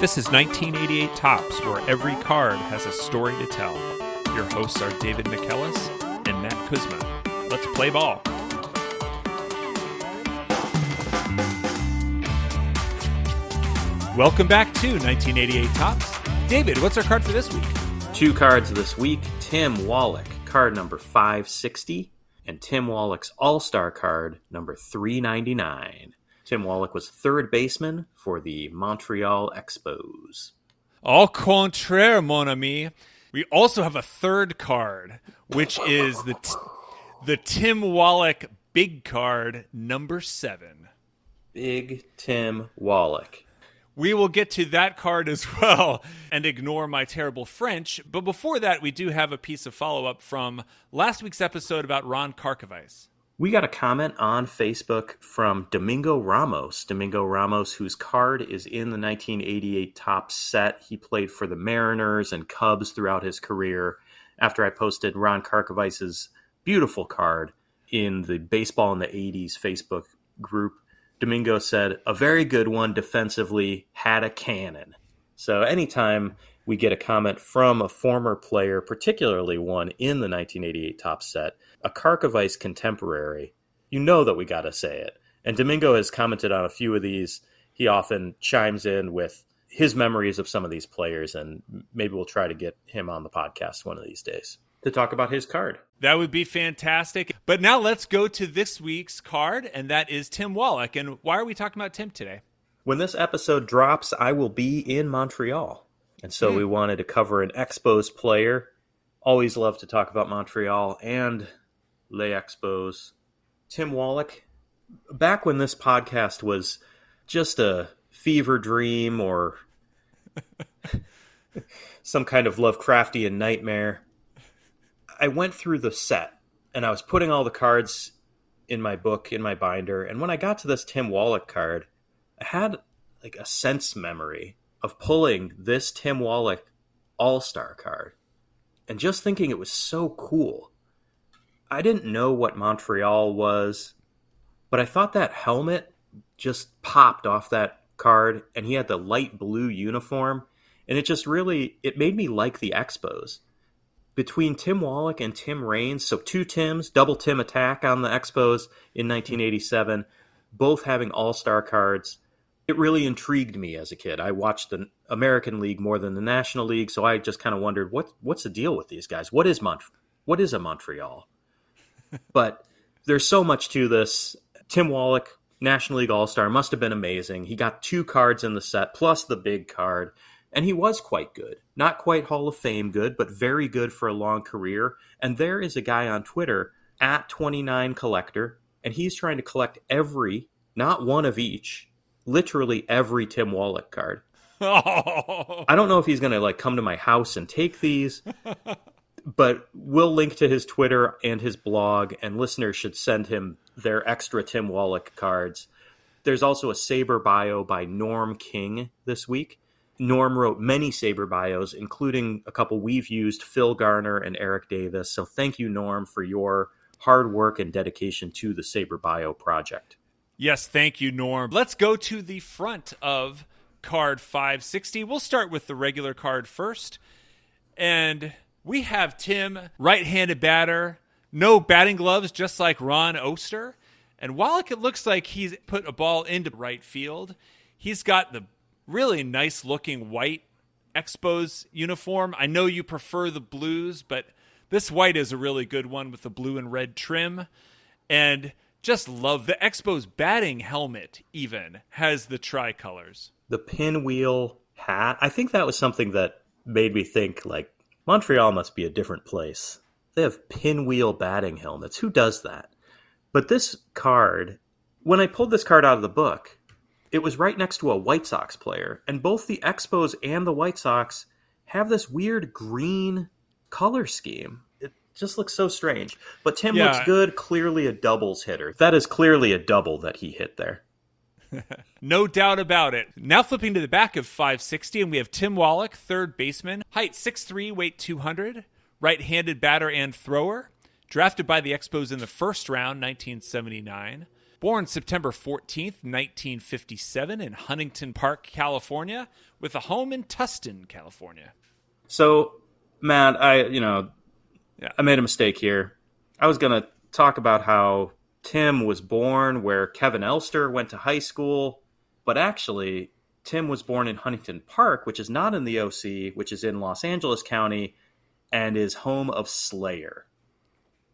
This is 1988 Topps, where every card has a story to tell. Your hosts are David McKellis and Matt Kuzma. Let's play ball. Welcome back to 1988 Topps. David, what's our card for this week? Two cards this week Tim Wallach, card number 560, and Tim Wallach's All Star card number 399. Tim Wallach was third baseman for the Montreal Expos. Au contraire, mon ami. We also have a third card, which is the t- the Tim Wallach big card number seven. Big Tim Wallach. We will get to that card as well and ignore my terrible French. But before that, we do have a piece of follow up from last week's episode about Ron Karkovice. We got a comment on Facebook from Domingo Ramos. Domingo Ramos, whose card is in the 1988 top set. He played for the Mariners and Cubs throughout his career. After I posted Ron Karkovice's beautiful card in the Baseball in the 80s Facebook group, Domingo said, a very good one defensively, had a cannon. So anytime we get a comment from a former player, particularly one in the 1988 top set, a Karkovice contemporary, you know that we got to say it. And Domingo has commented on a few of these. He often chimes in with his memories of some of these players, and maybe we'll try to get him on the podcast one of these days to talk about his card. That would be fantastic. But now let's go to this week's card, and that is Tim Wallach. And why are we talking about Tim today? When this episode drops, I will be in Montreal. And so mm. we wanted to cover an Expos player. Always love to talk about Montreal and Les Expos. Tim Wallach, back when this podcast was just a fever dream or some kind of Lovecraftian nightmare, I went through the set and I was putting all the cards in my book in my binder and when I got to this Tim Wallach card, I had like a sense memory of pulling this Tim Wallach All-Star card and just thinking it was so cool. I didn't know what Montreal was, but I thought that helmet just popped off that card and he had the light blue uniform and it just really it made me like the Expos between Tim Wallach and Tim Raines, so two Tims, double Tim attack on the Expos in 1987, both having all star cards. It really intrigued me as a kid. I watched the American League more than the National League, so I just kind of wondered what what's the deal with these guys? What is Mont what is a Montreal? but there's so much to this. Tim Wallach, National League All Star, must have been amazing. He got two cards in the set plus the big card and he was quite good. Not quite Hall of Fame good, but very good for a long career. And there is a guy on Twitter at 29 Collector, and he's trying to collect every, not one of each, literally every Tim Wallach card. Oh. I don't know if he's going to like come to my house and take these, but we'll link to his Twitter and his blog, and listeners should send him their extra Tim Wallach cards. There's also a SABR bio by Norm King this week. Norm wrote many SABR bios, including a couple we've used, Phil Garner and Eric Davis. So thank you, Norm, for your hard work and dedication to the SABR bio project. Yes, thank you, Norm. Let's go to the front of card 560. We'll start with the regular card first. And we have Tim, right handed batter, no batting gloves, just like Ron Oster. And while it looks like he's put a ball into right field, he's got the really nice looking white Expos uniform. I know you prefer the blues, but this white is a really good one with the blue and red trim. And just love the Expos batting helmet, even has the tricolors. The pinwheel hat. I think that was something that made me think like Montreal must be a different place. They have pinwheel batting helmets. Who does that? But this card, when I pulled this card out of the book, it was right next to a White Sox player, and both the Expos and the White Sox have this weird green color scheme. Just looks so strange. But Tim yeah. looks good, clearly a doubles hitter. That is clearly a double that he hit there. no doubt about it. Now flipping to the back of 560, and we have Tim Wallach, third baseman, height 6'3, weight 200, right handed batter and thrower. Drafted by the Expos in the first round, 1979 Born September 14th, 1957, in Huntington Park, California, with a home in Tustin, California. So, Matt, I, you know. I made a mistake here. I was going to talk about how Tim was born where Kevin Elster went to high school, but actually, Tim was born in Huntington Park, which is not in the OC, which is in Los Angeles County and is home of Slayer.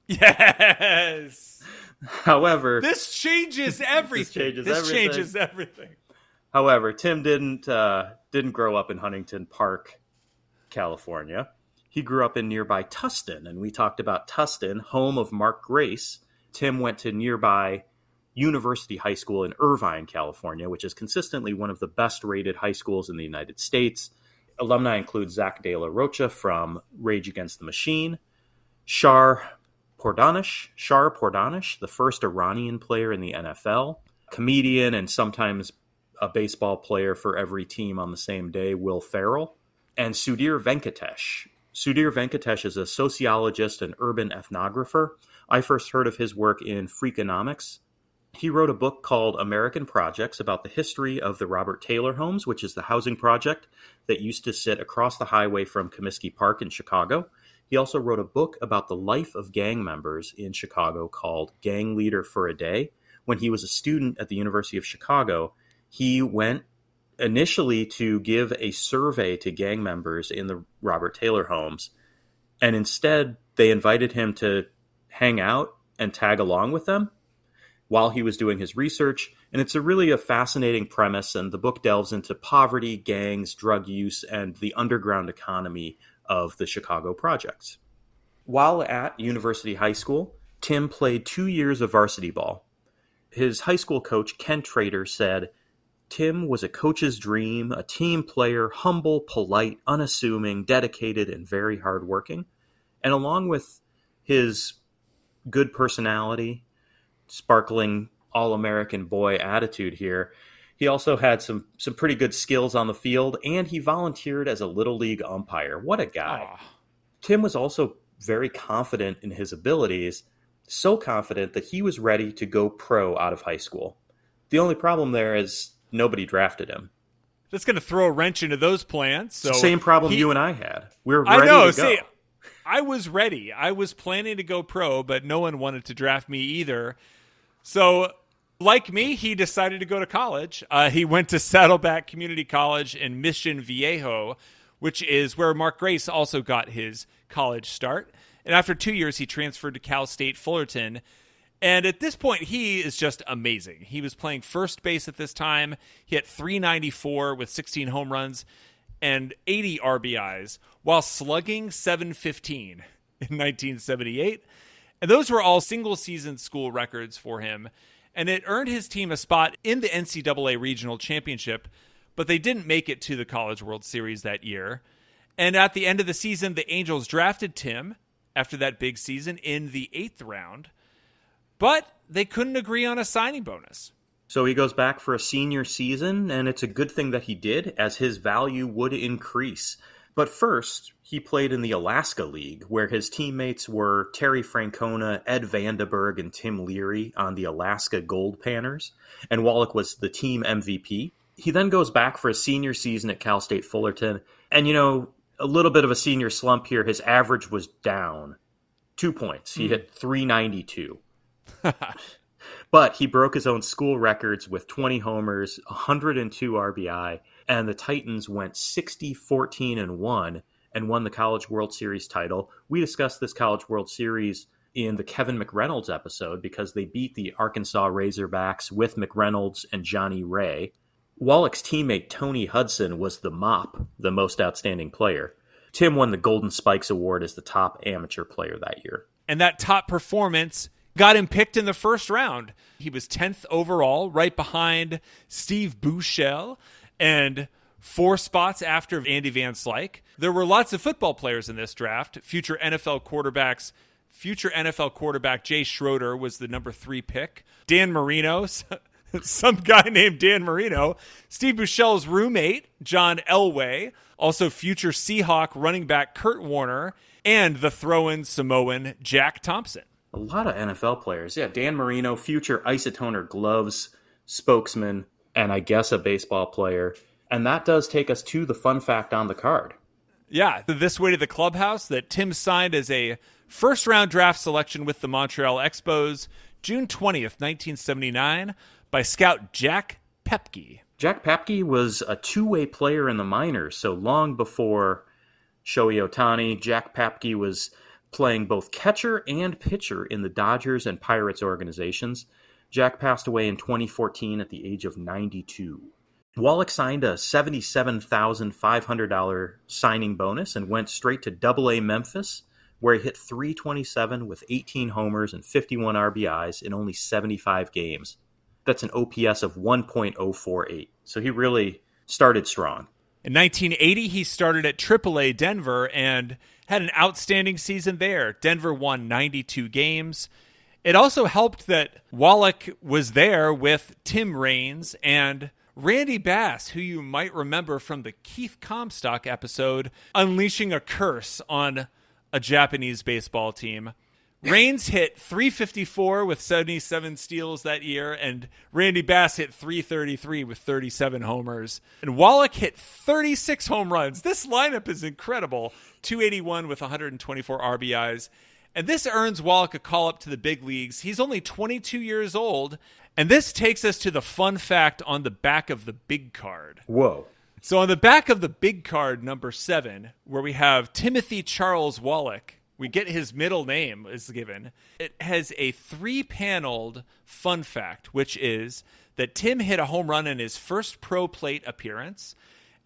Yes! However, This changes everything. changes This everything. changes everything. However, Tim didn't uh, didn't grow up in Huntington Park, California. He grew up in nearby Tustin, and we talked about Tustin, home of Mark Grace. Tim went to nearby University High School in Irvine, California, which is consistently one of the best rated high schools in the United States. Alumni include Zach De La Rocha from Rage Against the Machine, Shar Pourdanesh, Shar Pourdanesh, the first Iranian player in the NFL, comedian and sometimes a baseball player for every team on the same day, Will Ferrell, and Sudhir Venkatesh. Sudhir Venkatesh is a sociologist and urban ethnographer. I first heard of his work in Freakonomics. He wrote a book called American Projects about the history of the Robert Taylor homes, which is the housing project that used to sit across the highway from Comiskey Park in Chicago. He also wrote a book about the life of gang members in Chicago called Gang Leader for a Day. When he was a student at the University of Chicago, he went initially to give a survey to gang members in the Robert Taylor homes. And instead, they invited him to hang out and tag along with them while he was doing his research. And it's a really a fascinating premise. And the book delves into poverty, gangs, drug use, and the underground economy of the Chicago projects. While at University High School, Tim played two years of varsity ball. His high school coach, Ken Trader, said, Tim was a coach's dream, a team player, humble, polite, unassuming, dedicated, and very hardworking. And along with his good personality, sparkling all American boy attitude here, he also had some some pretty good skills on the field, and he volunteered as a little league umpire. What a guy! Aw. Tim was also very confident in his abilities, so confident that he was ready to go pro out of high school. The only problem there is nobody drafted him. That's going to throw a wrench into those plans. So Same problem he- you and I had. We were I ready know. to go. See, I was ready. I was planning to go pro, but no one wanted to draft me either. So, like me, he decided to go to college. Uh, he went to Saddleback Community College in Mission Viejo, which is where Mark Grace also got his college start. And after two years, he transferred to Cal State Fullerton. And at this point, he is just amazing. He was playing first base at this time. He hit 394 with 16 home runs and 80 RBIs while slugging 715 in 1978. And those were all single season school records for him. And it earned his team a spot in the NCAA Regional Championship, but they didn't make it to the College World Series that year. And at the end of the season, the Angels drafted Tim after that big season in the eighth round, but they couldn't agree on a signing bonus. So he goes back for a senior season, and it's a good thing that he did, as his value would increase. But first, he played in the Alaska League, where his teammates were Terry Francona, Ed Vande Berg, and Tim Leary on the Alaska Gold Panners, and Wallach was the team MVP. He then goes back for a senior season at Cal State Fullerton, and you know, a little bit of a senior slump here. His average was down two points. He hmm. hit 392. But he broke his own school records with 20 homers, 102 RBI, and the Titans went 60, 14, and 1 and won the College World Series title. We discussed this College World Series in the Kevin McReynolds episode because they beat the Arkansas Razorbacks with McReynolds and Johnny Ray. Wallach's teammate Tony Hudson was the mop, the most outstanding player. Tim won the Golden Spikes Award as the top amateur player that year. and that top performance got him picked in the first round. He was 10th overall, right behind Steve Buechele and four spots after Andy Van Slyke. There were lots of football players in this draft. Future NFL quarterbacks, future NFL quarterback Jay Schroeder was the number three pick. Dan Marino, some guy named Dan Marino, Steve Buechele's roommate, John Elway, also future Seahawk running back Curt Warner, and the throw in Samoan Jack Thompson. A lot of NFL players. Yeah, Dan Marino, future Isotoner gloves spokesman, and I guess a baseball player. And that does take us to the fun fact on the card. Yeah, this way to the clubhouse that Tim signed as a first round draft selection with the Montreal Expos June 20th, 1979, by scout Jack Pepke. Jack Pepke was a two way player in the minors, so long before Shohei Ohtani, Jack Pepke was playing both catcher and pitcher in the Dodgers and Pirates organizations. Jack passed away in 2014 at the age of 92. Wallach signed a $77,500 signing bonus and went straight to Double A Memphis, where he hit 327 with 18 homers and 51 RBIs in only 75 games. That's an OPS of 1.048. So he really started strong. In 1980, he started at AAA Denver and had an outstanding season there. Denver won 92 games. It also helped that Wallach was there with Tim Raines and Randy Bass, who you might remember from the Keith Comstock episode, unleashing a curse on a Japanese baseball team. Raines hit 354 with 77 steals that year, and Randy Bass hit 333 with 37 homers. And Wallach hit 36 home runs. This lineup is incredible 281 with 124 RBIs. And this earns Wallach a call up to the big leagues. He's only 22 years old. And this takes us to the fun fact on the back of the big card. Whoa. So, on the back of the big card, number seven, where we have Timothy Charles Wallach, we get his middle name is given. It has a three paneled fun fact, which is that Tim hit a home run in his first pro plate appearance.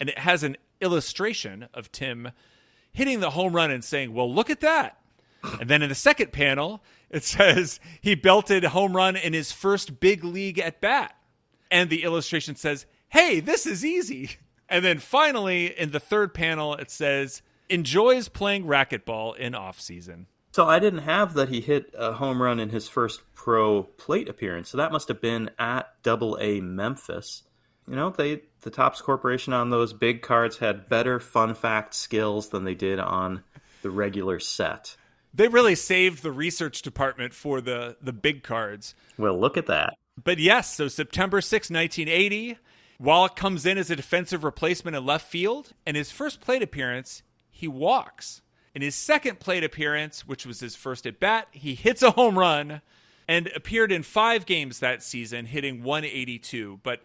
And it has an illustration of Tim hitting the home run and saying, Well, look at that. And then in the second panel, it says he belted home run in his first big league at bat. And the illustration says, Hey, this is easy. And then finally, in the third panel, it says, enjoys playing racquetball in off season. So I didn't have that he hit a home run in his first pro plate appearance. So that must have been at Double A Memphis. You know, they the Topps Corporation on those big cards had better fun fact skills than they did on the regular set. They really saved the research department for the the big cards. Well, look at that. But yes, so September 6, 1980, Wallach comes in as a defensive replacement in left field, and his first plate appearance, he walks. In his second plate appearance, which was his first at bat, he hits a home run and appeared in five games that season, hitting 182. But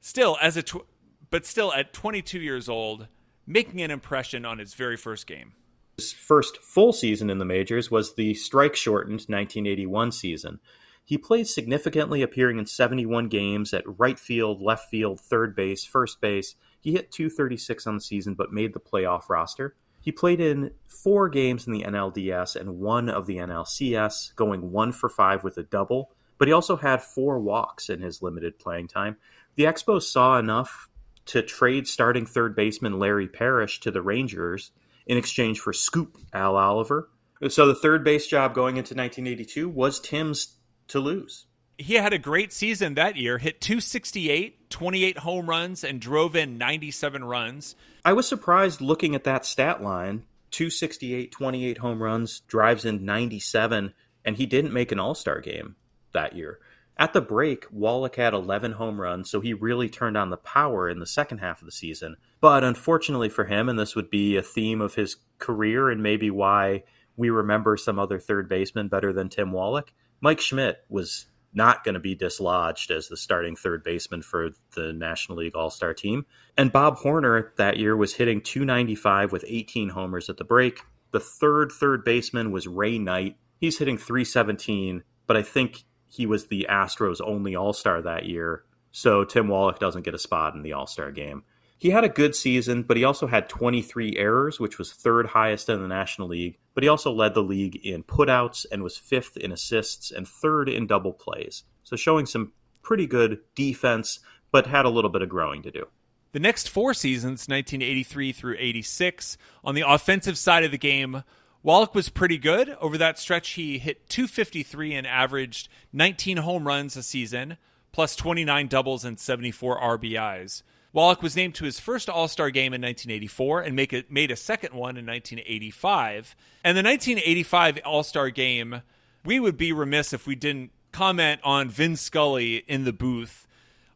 still, as a tw- but still at 22 years old, making an impression on his very first game. His first full season in the majors was the strike shortened 1981 season. He played significantly, appearing in 71 games at right field, left field, third base, first base. He hit 236 on the season, but made the playoff roster. He played in four games in the NLDS and one of the NLCS, going one for five with a double, but he also had four walks in his limited playing time. The Expos saw enough to trade starting third baseman Larry Parrish to the Rangers in exchange for Scoop Al Oliver. So the third base job going into 1982 was Tim's to lose. He had a great season that year, hit 268, 28 home runs, and drove in 97 runs. I was surprised looking at that stat line 268, 28 home runs, drives in 97, and he didn't make an All Star game that year. At the break, Wallach had 11 home runs, so he really turned on the power in the second half of the season. But unfortunately for him, and this would be a theme of his career and maybe why we remember some other third baseman better than Tim Wallach, Mike Schmidt was not going to be dislodged as the starting third baseman for the National League All Star team. And Bob Horner that year was hitting 295 with 18 homers at the break. The third third baseman was Ray Knight. He's hitting 317, but I think he was the Astros' only All Star that year. So Tim Wallach doesn't get a spot in the All Star game. He had a good season, but he also had 23 errors, which was third highest in the National League. But he also led the league in putouts and was fifth in assists and third in double plays. So showing some pretty good defense, but had a little bit of growing to do. The next four seasons, 1983 through 86, on the offensive side of the game, Wallach was pretty good. Over that stretch, he hit 253 and averaged 19 home runs a season, plus 29 doubles and 74 RBIs. Wallach was named to his first All Star game in 1984 and make it, made a second one in 1985. And the 1985 All Star game we would be remiss if we didn't comment on Vin Scully in the booth.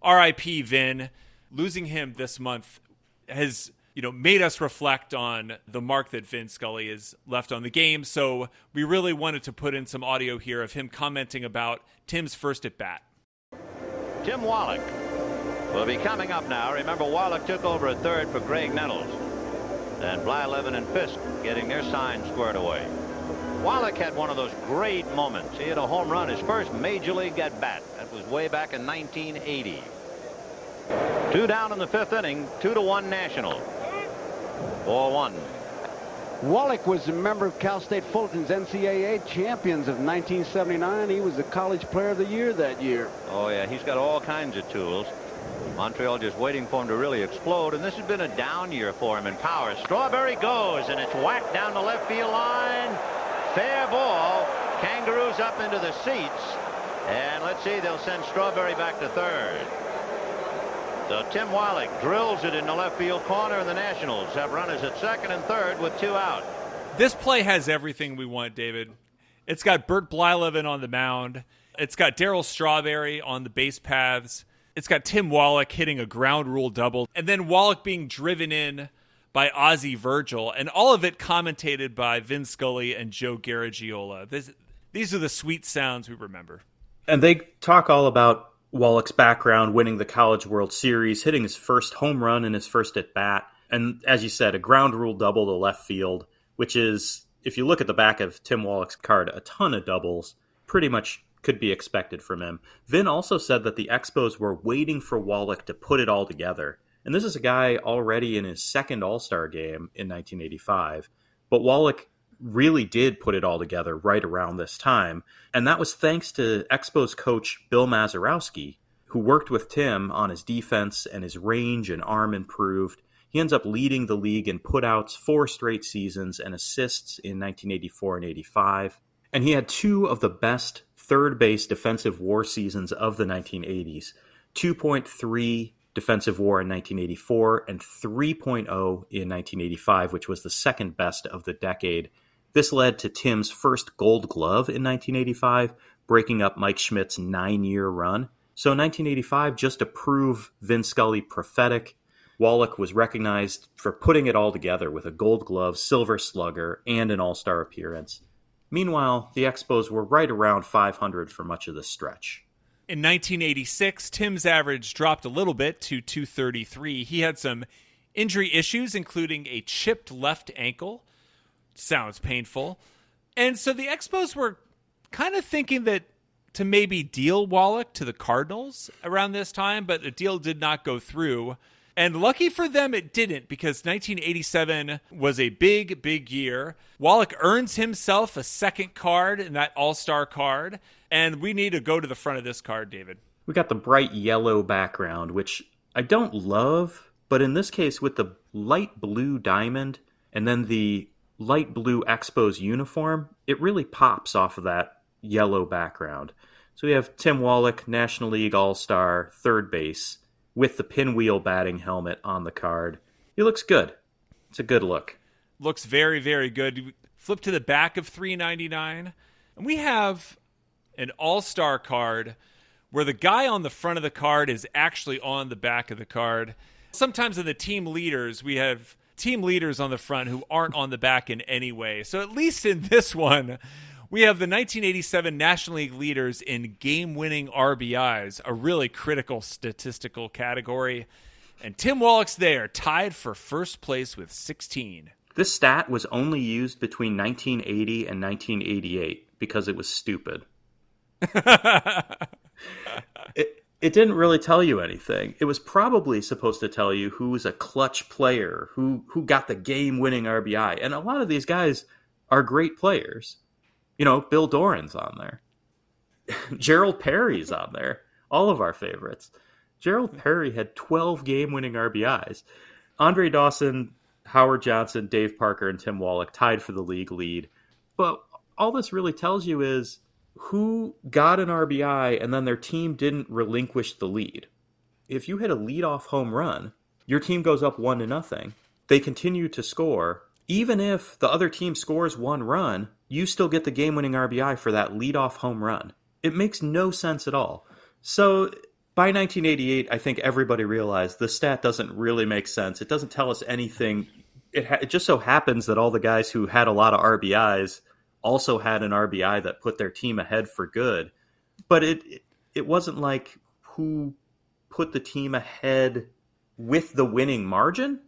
R.I.P. Vin. Losing him this month has you know made us reflect on the mark that Vin Scully has left on the game. So we really wanted to put in some audio here of him commenting about Tim's first at bat. Tim Wallach will be coming up now. Remember, Wallach took over at third for Graig Nettles. And Blyleven and Fisk getting their sign squared away. Wallach had one of those great moments. He had a home run, his first major league at bat. That was way back in 1980. Two down in the fifth inning, two to one National. 4-1. Wallach was a member of Cal State Fullerton's NCAA champions of 1979. He was the college player of the year that year. Oh, yeah, he's got all kinds of tools. Montreal just waiting for him to really explode, and this has been a down year for him in power. Strawberry goes, and it's whacked down the left field line. Fair ball. Kangaroos up into the seats. And let's see, they'll send Strawberry back to third. So Tim Wallach drills it in the left field corner, and the Nationals have runners at second and third with two out. This play has everything we want, David. It's got Bert Blyleven on the mound. It's got Darryl Strawberry on the base paths. It's got Tim Wallach hitting a ground rule double, and then Wallach being driven in by Ozzie Virgil, and all of it commentated by Vin Scully and Joe Garagiola. This, these are the sweet sounds we remember. And they talk all about Wallach's background, winning the College World Series, hitting his first home run in his first at bat, and as you said, a ground rule double to left field, which is, if you look at the back of Tim Wallach's card, a ton of doubles, pretty much could be expected from him. Vin also said that the Expos were waiting for Wallach to put it all together. And this is a guy already in his second All Star game in 1985. But Wallach really did put it all together right around this time. And that was thanks to Expos coach Bill Mazeroski, who worked with Tim on his defense and his range and arm improved. He ends up leading the league in putouts four straight seasons and assists in 1984 and 85. And he had two of the best third base defensive war seasons of the 1980s 2.3 defensive war in 1984 and 3.0 in 1985, which was the second best of the decade. This led to Tim's first gold glove in 1985, breaking up Mike Schmidt's nine year run. So 1985, just to prove Vin Scully prophetic, Wallach was recognized for putting it all together with a gold glove, silver slugger, and an all star appearance. Meanwhile, the Expos were right around 500 for much of the stretch. In 1986, Tim's average dropped a little bit to 233. He had some injury issues, including a chipped left ankle sounds painful. And so the Expos were kind of thinking that to maybe deal Wallach to the Cardinals around this time, but the deal did not go through. And lucky for them, it didn't because 1987 was a big, big year. Wallach earns himself a second card in that All Star card. And we need to go to the front of this card, David. We got the bright yellow background, which I don't love, but in this case, with the light blue diamond and then the light blue Expos uniform, it really pops off of that yellow background. So we have Tim Wallach, National League All Star, third base, with the pinwheel batting helmet on the card. He looks good. It's a good look. Looks very, very good. Flip to the back of 399, and we have an All Star card where the guy on the front of the card is actually on the back of the card. Sometimes in the team leaders, we have team leaders on the front who aren't on the back in any way. So at least in this one, we have the 1987 National League leaders in game winning RBIs, a really critical statistical category. And Tim Wallach's there, tied for first place with 16. This stat was only used between 1980 and 1988 because it was stupid. it, it didn't really tell you anything. It was probably supposed to tell you who was a clutch player, who who got the game-winning RBI. And a lot of these guys are great players. You know, Bill Doran's on there. Gerald Perry's on there. All of our favorites. Gerald Perry had 12 game-winning RBIs. Andre Dawson, Howard Johnson, Dave Parker, and Tim Wallach tied for the league lead. But all this really tells you is who got an RBI and then their team didn't relinquish the lead. If you hit a leadoff home run, your team goes up one to nothing. They continue to score. Even if the other team scores one run, you still get the game winning RBI for that leadoff home run. It makes no sense at all. So by 1988, I think everybody realized the stat doesn't really make sense. It doesn't tell us anything. It, ha- it just so happens that all the guys who had a lot of RBIs also had an RBI that put their team ahead for good. But it it wasn't like who put the team ahead with the winning margin.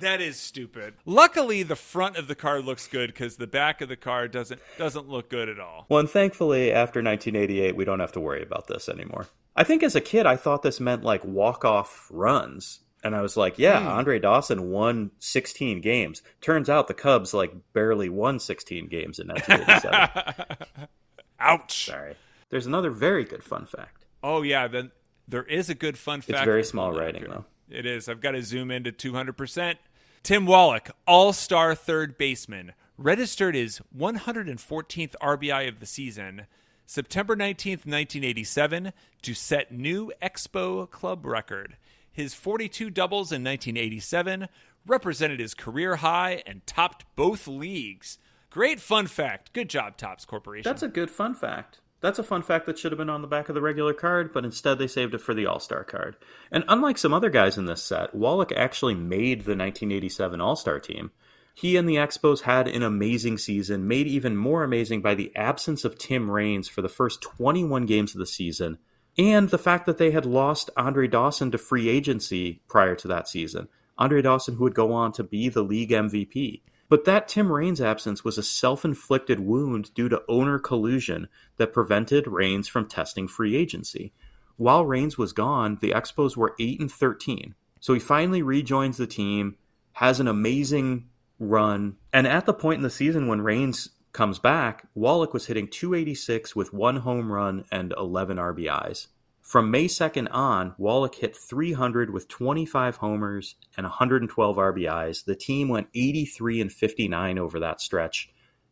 That is stupid. Luckily, the front of the card looks good because the back of the card doesn't doesn't look good at all. Well, and thankfully, after 1988, we don't have to worry about this anymore. I think as a kid, I thought this meant like walk off runs. And I was like, yeah, hmm. Andre Dawson won 16 games. Turns out the Cubs like barely won 16 games in 1987. Ouch. Sorry. There's another very good fun fact. Oh yeah, then there is a good fun fact. It's very small writing though. It is. I've got to zoom into 200%. Tim Wallach, all-star third baseman, registered his 114th RBI of the season, September 19th, 1987, to set new Expo club record. His 42 doubles in 1987 represented his career high and topped both leagues. Great fun fact. Good job, Topps Corporation. That's a good fun fact. That's a fun fact that should have been on the back of the regular card, but instead they saved it for the All Star card. And unlike some other guys in this set, Wallach actually made the 1987 All Star team. He and the Expos had an amazing season, made even more amazing by the absence of Tim Raines for the first 21 games of the season, and the fact that they had lost Andre Dawson to free agency prior to that season. Andre Dawson, who would go on to be the league MVP. But that Tim Raines absence was a self inflicted wound due to owner collusion that prevented Raines from testing free agency. While Raines was gone, the Expos were 8 and 13. So he finally rejoins the team, has an amazing run, and at the point in the season when Raines comes back, Wallach was hitting 286 with one home run and 11 RBIs. From May 2nd on, Wallach hit 300 with 25 homers and 112 RBIs. The team went 83 and 59 over that stretch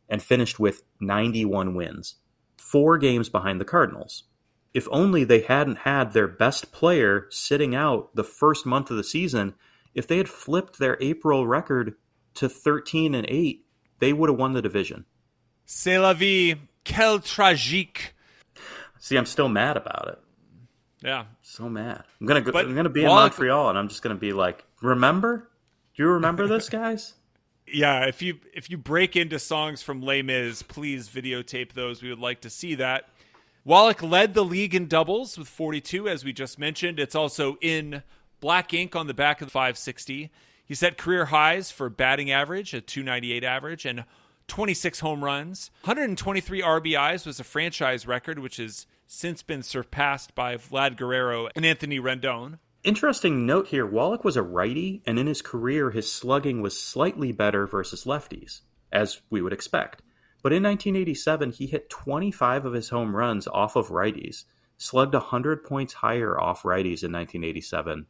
and finished with 91 wins, four games behind the Cardinals. If only they hadn't had their best player sitting out the first month of the season, if they had flipped their April record to 13 and 8, they would have won the division. C'est la vie. Quel tragique. See, I'm still mad about it. Yeah. So mad. I'm gonna go, But I'm gonna be in Montreal and I'm just gonna be like, remember? Do you remember this, guys? Yeah, if you if you break into songs from Les Mis, please videotape those. We would like to see that. Wallach led the league in doubles with 42, as we just mentioned. It's also in black ink on the back of the 560. He set career highs for batting average, a 298 average, and 26 home runs. 123 RBIs was a franchise record, which has since been surpassed by Vlad Guerrero and Anthony Rendon. Interesting note here Wallach was a righty, and in his career, his slugging was slightly better versus lefties, as we would expect. But in 1987, he hit 25 of his home runs off of righties, slugged 100 points higher off righties in 1987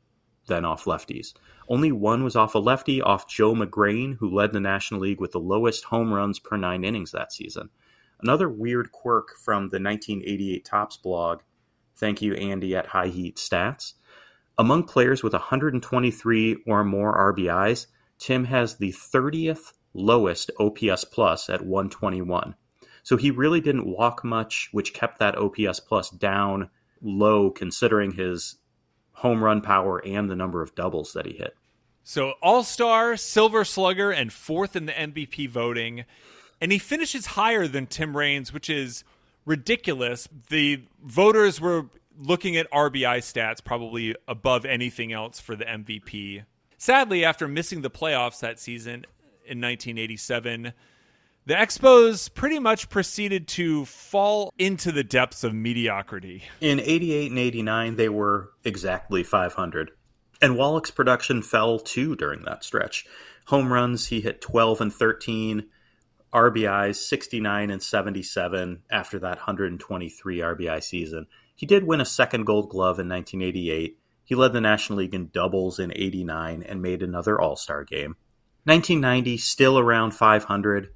than off lefties. Only one was off a lefty, off Joe Magrane, who led the National League with the lowest home runs per nine innings that season. Another weird quirk from the 1988 Topps blog. Thank you, Andy, at High Heat Stats. Among players with 123 or more RBIs, Tim has the 30th lowest OPS plus at 121. So he really didn't walk much, which kept that OPS plus down low considering his home run power and the number of doubles that he hit. So All Star, Silver Slugger, and fourth in the MVP voting. And he finishes higher than Tim Raines, which is ridiculous. The voters were looking at RBI stats probably above anything else for the MVP. Sadly, after missing the playoffs that season in 1987, the Expos pretty much proceeded to fall into the depths of mediocrity. In 88 and 89, they were exactly 500. And Wallach's production fell too during that stretch. Home runs, he hit 12 and 13. RBIs, 69 and 77 after that 123 RBI season. He did win a second gold glove in 1988. He led the National League in doubles in 89 and made another All Star game. 1990, still around 500.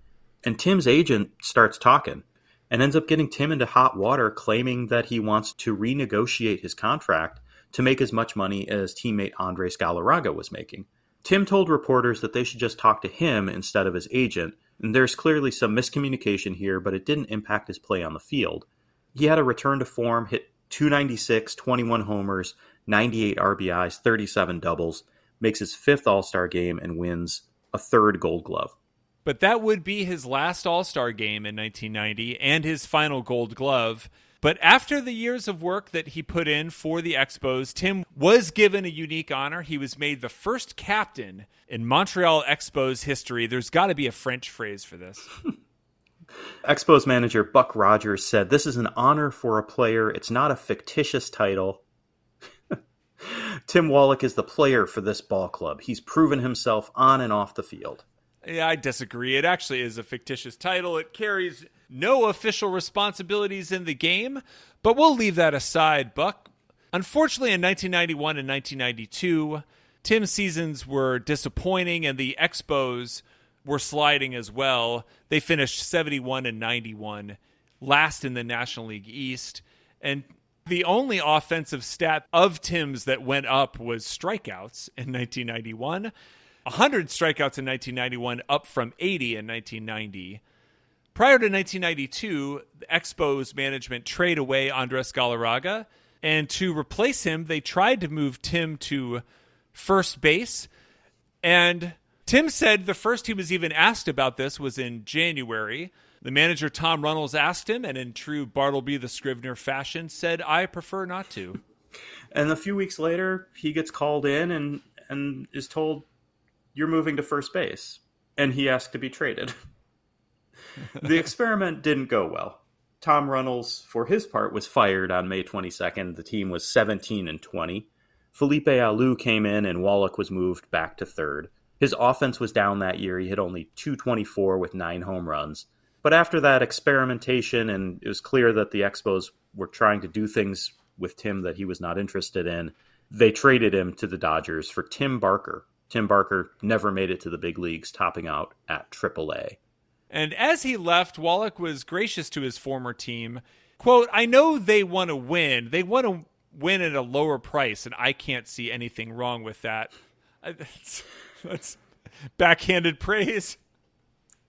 And Tim's agent starts talking and ends up getting Tim into hot water, claiming that he wants to renegotiate his contract to make as much money as teammate Andres Galarraga was making. Tim told reporters that they should just talk to him instead of his agent, there's clearly some miscommunication here, but it didn't impact his play on the field. He had a return to form, hit 296, 21 homers, 98 RBIs, 37 doubles, makes his fifth All Star game, and wins a third Gold Glove. But that would be his last All Star game in 1990 and his final Gold Glove. But after the years of work that he put in for the Expos, Tim was given a unique honor. He was made the first captain in Montreal Expos history. There's got to be a French phrase for this. Expos manager Buck Rodgers said, This is an honor for a player. It's not a fictitious title. Tim Wallach is the player for this ball club. He's proven himself on and off the field. Yeah, I disagree. It actually is a fictitious title. It carries no official responsibilities in the game, but we'll leave that aside, Buck. Unfortunately, in 1991 and 1992, Tim's seasons were disappointing and the Expos were sliding as well. They finished 71 and 91, last in the National League East. And the only offensive stat of Tim's that went up was strikeouts in 1991. 100 strikeouts in 1991, up from 80 in 1990. Prior to 1992, the Expos management traded away Andres Galarraga, and to replace him, they tried to move Tim to first base. And Tim said the first he was even asked about this was in January. The manager, Tom Runnells, asked him, and in true Bartleby the Scrivener fashion, said, I prefer not to. And a few weeks later, he gets called in and, and is told, You're moving to first base. And he asked to be traded. the experiment didn't go well. Tom Runnells, for his part, was fired on May 22nd. The team was 17 and 20. Felipe Alou came in, and Wallach was moved back to third. His offense was down that year. He hit only 224 with nine home runs. But after that experimentation, and it was clear that the Expos were trying to do things with Tim that he was not interested in, they traded him to the Dodgers for Tim Barker. Tim Barker never made it to the big leagues, topping out at AAA. And as he left, Wallach was gracious to his former team. Quote, I know they want to win. They want to win at a lower price, and I can't see anything wrong with that. That's, that's backhanded praise.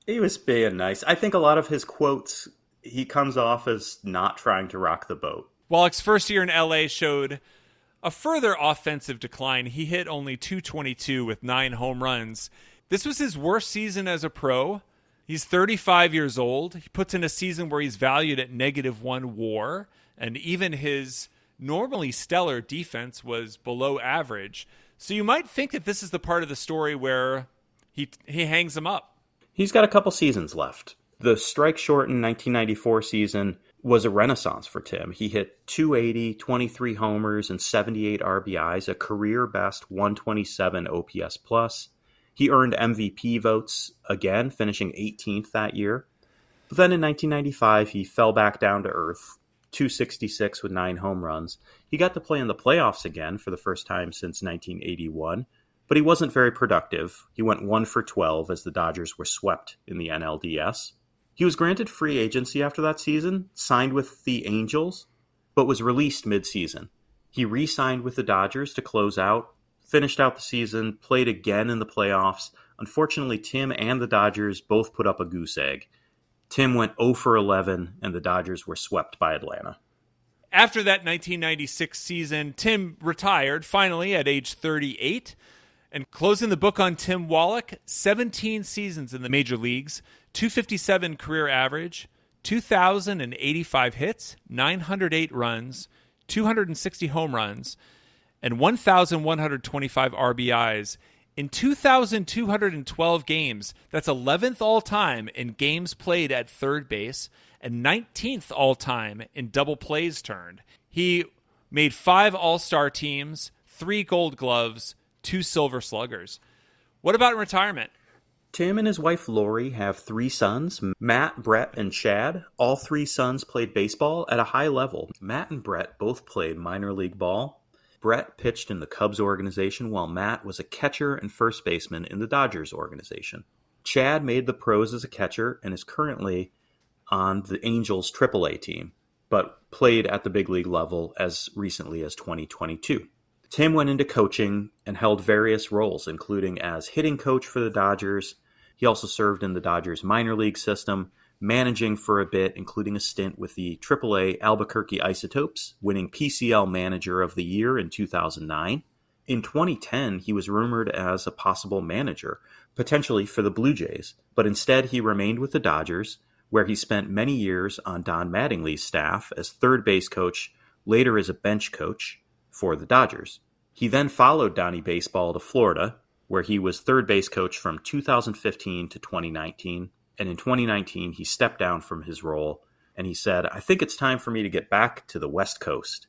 He was being nice. I think a lot of his quotes, he comes off as not trying to rock the boat. Wallach's first year in LA showed a further offensive decline. He hit only 222 with nine home runs. This was his worst season as a pro. He's 35 years old. He puts in a season where he's valued at negative one war, and even his normally stellar defense was below average. So you might think that this is the part of the story where he he hangs him up. He's got a couple seasons left. The strike shortened 1994 season was a renaissance for Tim. He hit 280, 23 homers, and 78 RBIs, a career best 127 OPS plus. He earned MVP votes again, finishing 18th that year. But then in 1995, he fell back down to earth, 266 with nine home runs. He got to play in the playoffs again for the first time since 1981, but he wasn't very productive. He went 1 for 12 as the Dodgers were swept in the NLDS. He was granted free agency after that season, signed with the Angels, but was released midseason. He re signed with the Dodgers to close out finished out the season, played again in the playoffs. Unfortunately, Tim and the Dodgers both put up a goose egg. Tim went 0 for 11, and the Dodgers were swept by Atlanta. After that 1996 season, Tim retired finally at age 38. And closing the book on Tim Wallach, 17 seasons in the major leagues, 257 career average, 2,085 hits, 908 runs, 260 home runs, and 1,125 RBIs in 2,212 games. That's 11th all time in games played at third base and 19th all time in double plays turned. He made five All Star teams, three Gold Gloves, two Silver Sluggers. What about retirement? Tim and his wife Lori have three sons Matt, Brett, and Chad. All three sons played baseball at a high level. Matt and Brett both played minor league ball. Brett pitched in the Cubs organization while Matt was a catcher and first baseman in the Dodgers organization. Chad made the pros as a catcher and is currently on the Angels AAA team, but played at the big league level as recently as 2022. Tim went into coaching and held various roles, including as hitting coach for the Dodgers. He also served in the Dodgers minor league system, managing for a bit, including a stint with the AAA Albuquerque Isotopes, winning PCL Manager of the Year in 2009. In 2010, he was rumored as a possible manager, potentially for the Blue Jays, but instead he remained with the Dodgers, where he spent many years on Don Mattingly's staff as third base coach, later as a bench coach for the Dodgers. He then followed Donnie Baseball to Florida, where he was third base coach from 2015 to 2019. And in 2019, he stepped down from his role and he said, I think it's time for me to get back to the West Coast.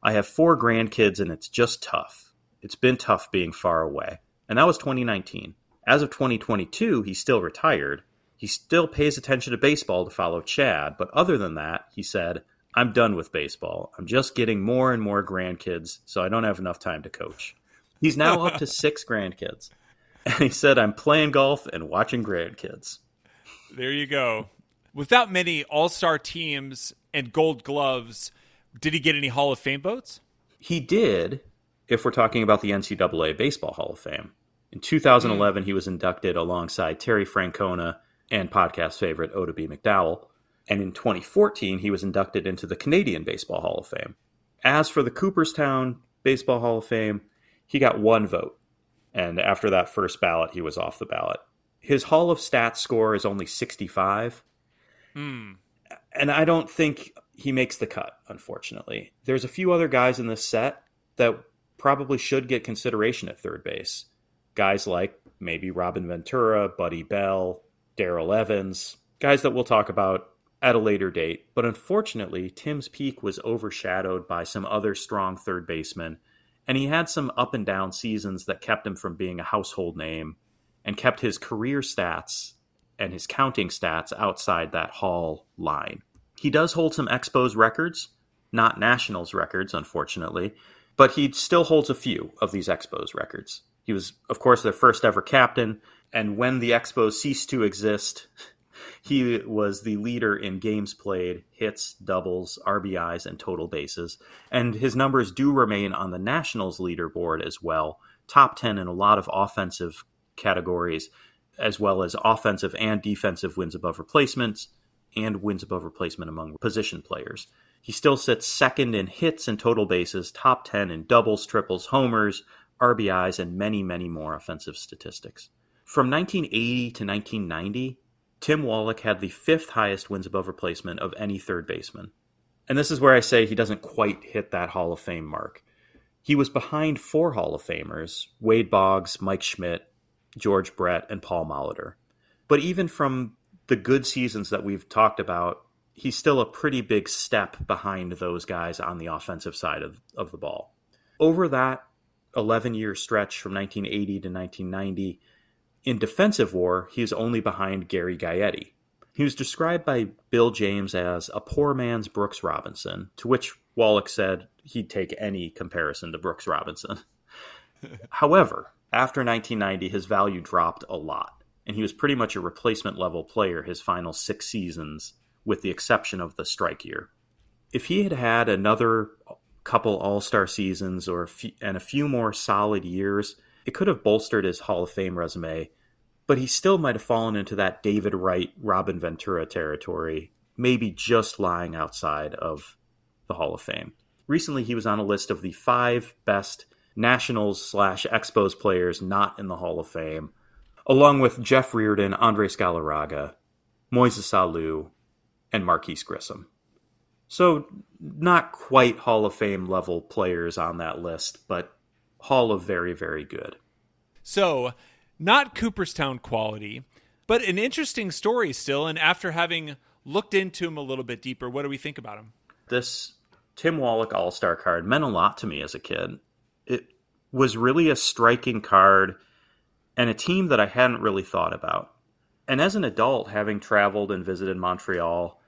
I have four grandkids and it's just tough. It's been tough being far away. And that was 2019. As of 2022, he's still retired. He still pays attention to baseball to follow Chad, but other than that, he said, I'm done with baseball. I'm just getting more and more grandkids, so I don't have enough time to coach. He's now up to six grandkids. And he said, I'm playing golf and watching grandkids. There you go. Without many all star teams and gold gloves, did he get any Hall of Fame votes? He did, if we're talking about the NCAA Baseball Hall of Fame. In 2011, mm. he was inducted alongside Terry Francona and podcast favorite Oddibe McDowell. And in 2014, he was inducted into the Canadian Baseball Hall of Fame. As for the Cooperstown Baseball Hall of Fame, he got one vote. And after that first ballot, he was off the ballot. His Hall of Stats score is only 65. Hmm. And I don't think he makes the cut, unfortunately. There's a few other guys in this set that probably should get consideration at third base. Guys like maybe Robin Ventura, Buddy Bell, Darrell Evans, guys that we'll talk about at a later date. But unfortunately, Tim's peak was overshadowed by some other strong third basemen, and he had some up and down seasons that kept him from being a household name and kept his career stats and his counting stats outside that Hall line. He does hold some Expos records, not Nationals records, unfortunately, but he still holds a few of these Expos records. He was, of course, their first ever captain, and when the Expos ceased to exist, he was the leader in games played, hits, doubles, RBIs, and total bases. And his numbers do remain on the Nationals leaderboard as well, top 10 in a lot of offensive categories, as well as offensive and defensive wins above replacements and wins above replacement among position players. He still sits second in hits and total bases, top 10 in doubles, triples, homers, RBIs, and many, many more offensive statistics. From 1980 to 1990, Tim Wallach had the fifth highest wins above replacement of any third baseman. And this is where I say he doesn't quite hit that Hall of Fame mark. He was behind four Hall of Famers Wade Boggs, Mike Schmidt, George Brett, and Paul Molitor. But even from the good seasons that we've talked about, he's still a pretty big step behind those guys on the offensive side of, of the ball. Over that 11 year stretch from 1980 to 1990, in defensive war, he is only behind Gary Gaetti. He was described by Bill James as a poor man's Brooks Robinson, to which Wallach said he'd take any comparison to Brooks Robinson. However, after 1990, his value dropped a lot, and he was pretty much a replacement level player his final six seasons, with the exception of the strike year. If he had had another couple All Star seasons or a few, and a few more solid years, it could have bolstered his Hall of Fame resume, but he still might have fallen into that David Wright, Robin Ventura territory, maybe just lying outside of the Hall of Fame. Recently, he was on a list of the five best Nationals slash Expos players not in the Hall of Fame, along with Jeff Reardon, Andres Galarraga, Moises Alou, and Marquis Grissom. So, not quite Hall of Fame level players on that list, but Hall of very, very good. So, not Cooperstown quality, but an interesting story still. And after having looked into him a little bit deeper, what do we think about him? This Tim Wallach All Star card meant a lot to me as a kid. It was really a striking card and a team that I hadn't really thought about. And as an adult, having traveled and visited Montreal,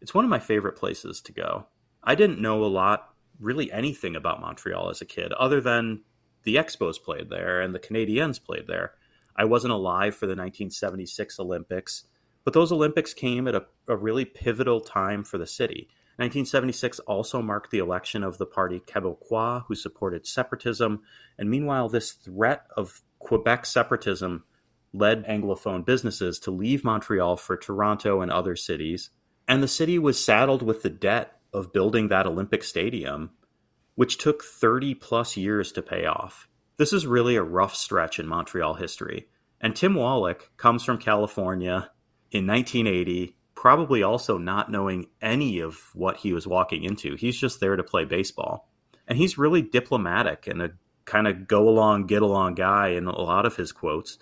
it's one of my favorite places to go. I didn't know a lot, really anything about Montreal as a kid, other than the Expos played there and the Canadiens played there. I wasn't alive for the 1976 Olympics, but those Olympics came at a, a really pivotal time for the city. 1976 also marked the election of the Parti Québécois, who supported separatism. And meanwhile, this threat of Quebec separatism led Anglophone businesses to leave Montreal for Toronto and other cities. And the city was saddled with the debt of building that Olympic Stadium, which took 30 plus years to pay off. This is really a rough stretch in Montreal history. And Tim Wallach comes from California in 1980, probably also not knowing any of what he was walking into. He's just there to play baseball. And he's really diplomatic and a kind of go along, get along guy in a lot of his quotes,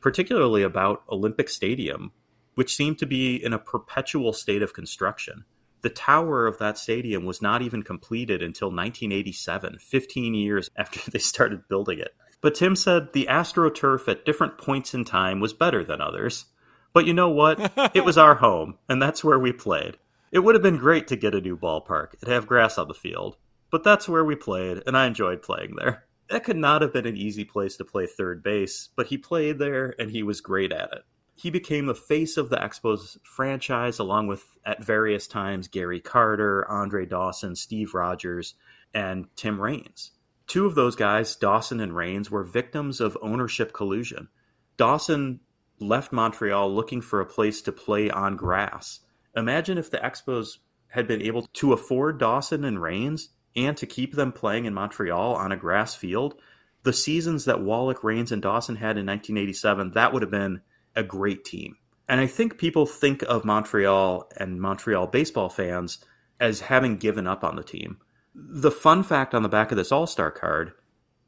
particularly about Olympic Stadium, which seemed to be in a perpetual state of construction. The tower of that stadium was not even completed until 1987, 15 years after they started building it. But Tim said the AstroTurf at different points in time was better than others. But you know what? it was our home, and that's where we played. It would have been great to get a new ballpark and have grass on the field, but that's where we played, and I enjoyed playing there that could not have been an easy place to play third base, but he played there and he was great at it. He became the face of the Expos franchise, along with, at various times, Gary Carter, Andre Dawson, Steve Rogers, and Tim Raines. Two of those guys, Dawson and Raines, were victims of ownership collusion. Dawson left Montreal looking for a place to play on grass. Imagine if the Expos had been able to afford Dawson and Raines and to keep them playing in Montreal on a grass field, the seasons that Wallach, Raines, and Dawson had in 1987, that would have been a great team. And I think people think of Montreal and Montreal baseball fans as having given up on the team. The fun fact on the back of this All Star card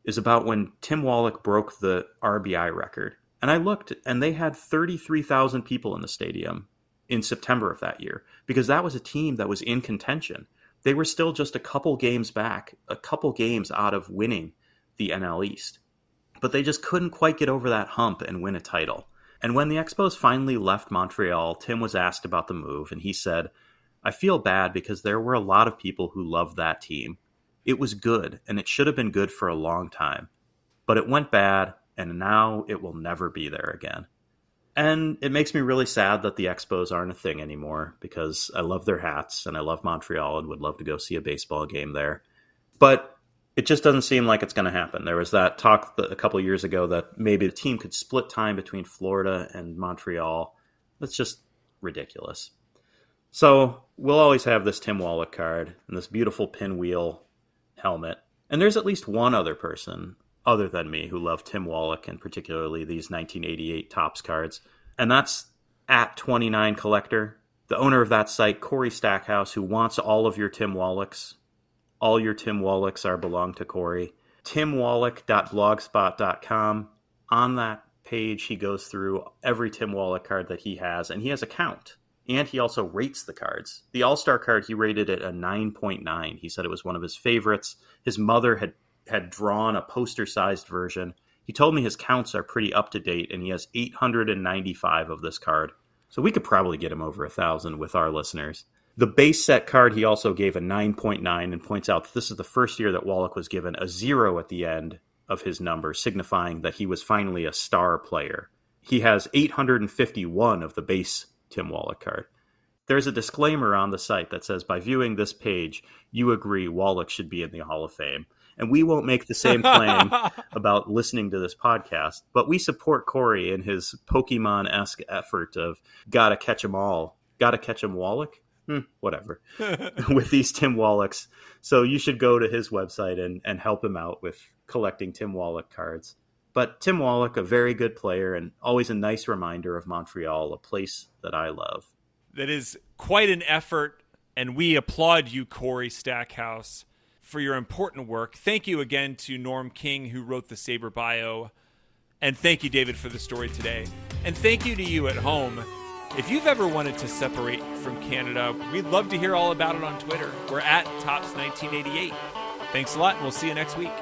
is about when Tim Wallach broke the RBI record. And I looked, and they had 33,000 people in the stadium in September of that year because that was a team that was in contention they were still just a couple games back, a couple games out of winning the NL East. But they just couldn't quite get over that hump and win a title. And when the Expos finally left Montreal, Tim was asked about the move, and he said, I feel bad because there were a lot of people who loved that team. It was good, and it should have been good for a long time. But it went bad, and now it will never be there again. And it makes me really sad that the Expos aren't a thing anymore because I love their hats and I love Montreal and would love to go see a baseball game there. But it just doesn't seem like it's going to happen. There was that talk a couple years ago that maybe the team could split time between Florida and Montreal. That's just ridiculous. So we'll always have this Tim Wallach card and this beautiful pinwheel helmet. And there's at least one other person other than me who love Tim Wallach and particularly these 1988 Topps cards. And that's at 29 Collector, the owner of that site, Corey Stackhouse, who wants all of your Tim Wallachs. All your Tim Wallachs are belong to Corey. TimWallach.blogspot.com. On that page, he goes through every Tim Wallach card that he has, and he has a count. And he also rates the cards. The All Star card, he rated it a 9.9. He said it was one of his favorites. His mother had had drawn a poster sized version. He told me his counts are pretty up to date, and he has 895 of this card. So we could probably get him over a thousand with our listeners. The base set card he also gave a 9.9 and points out that this is the first year that Wallach was given a zero at the end of his number, signifying that he was finally a star player. He has 851 of the base Tim Wallach card. There's a disclaimer on the site that says by viewing this page, you agree Wallach should be in the Hall of Fame and we won't make the same claim about listening to this podcast, but we support Corey in his Pokemon esque effort of gotta catch them all, gotta catch them Wallach. Hmm, whatever with these Tim Wallachs. So you should go to his website and, and help him out with collecting Tim Wallach cards. But Tim Wallach, a very good player and always a nice reminder of Montreal, a place that I love. That is quite an effort, and we applaud you, Corey Stackhouse for your important work. Thank you again to Norm King, who wrote the SABR bio. And thank you, David, for the story today. And thank you to you at home. If you've ever wanted to separate from Canada, we'd love to hear all about it on Twitter. We're at Topps1988. Thanks a lot, and we'll see you next week.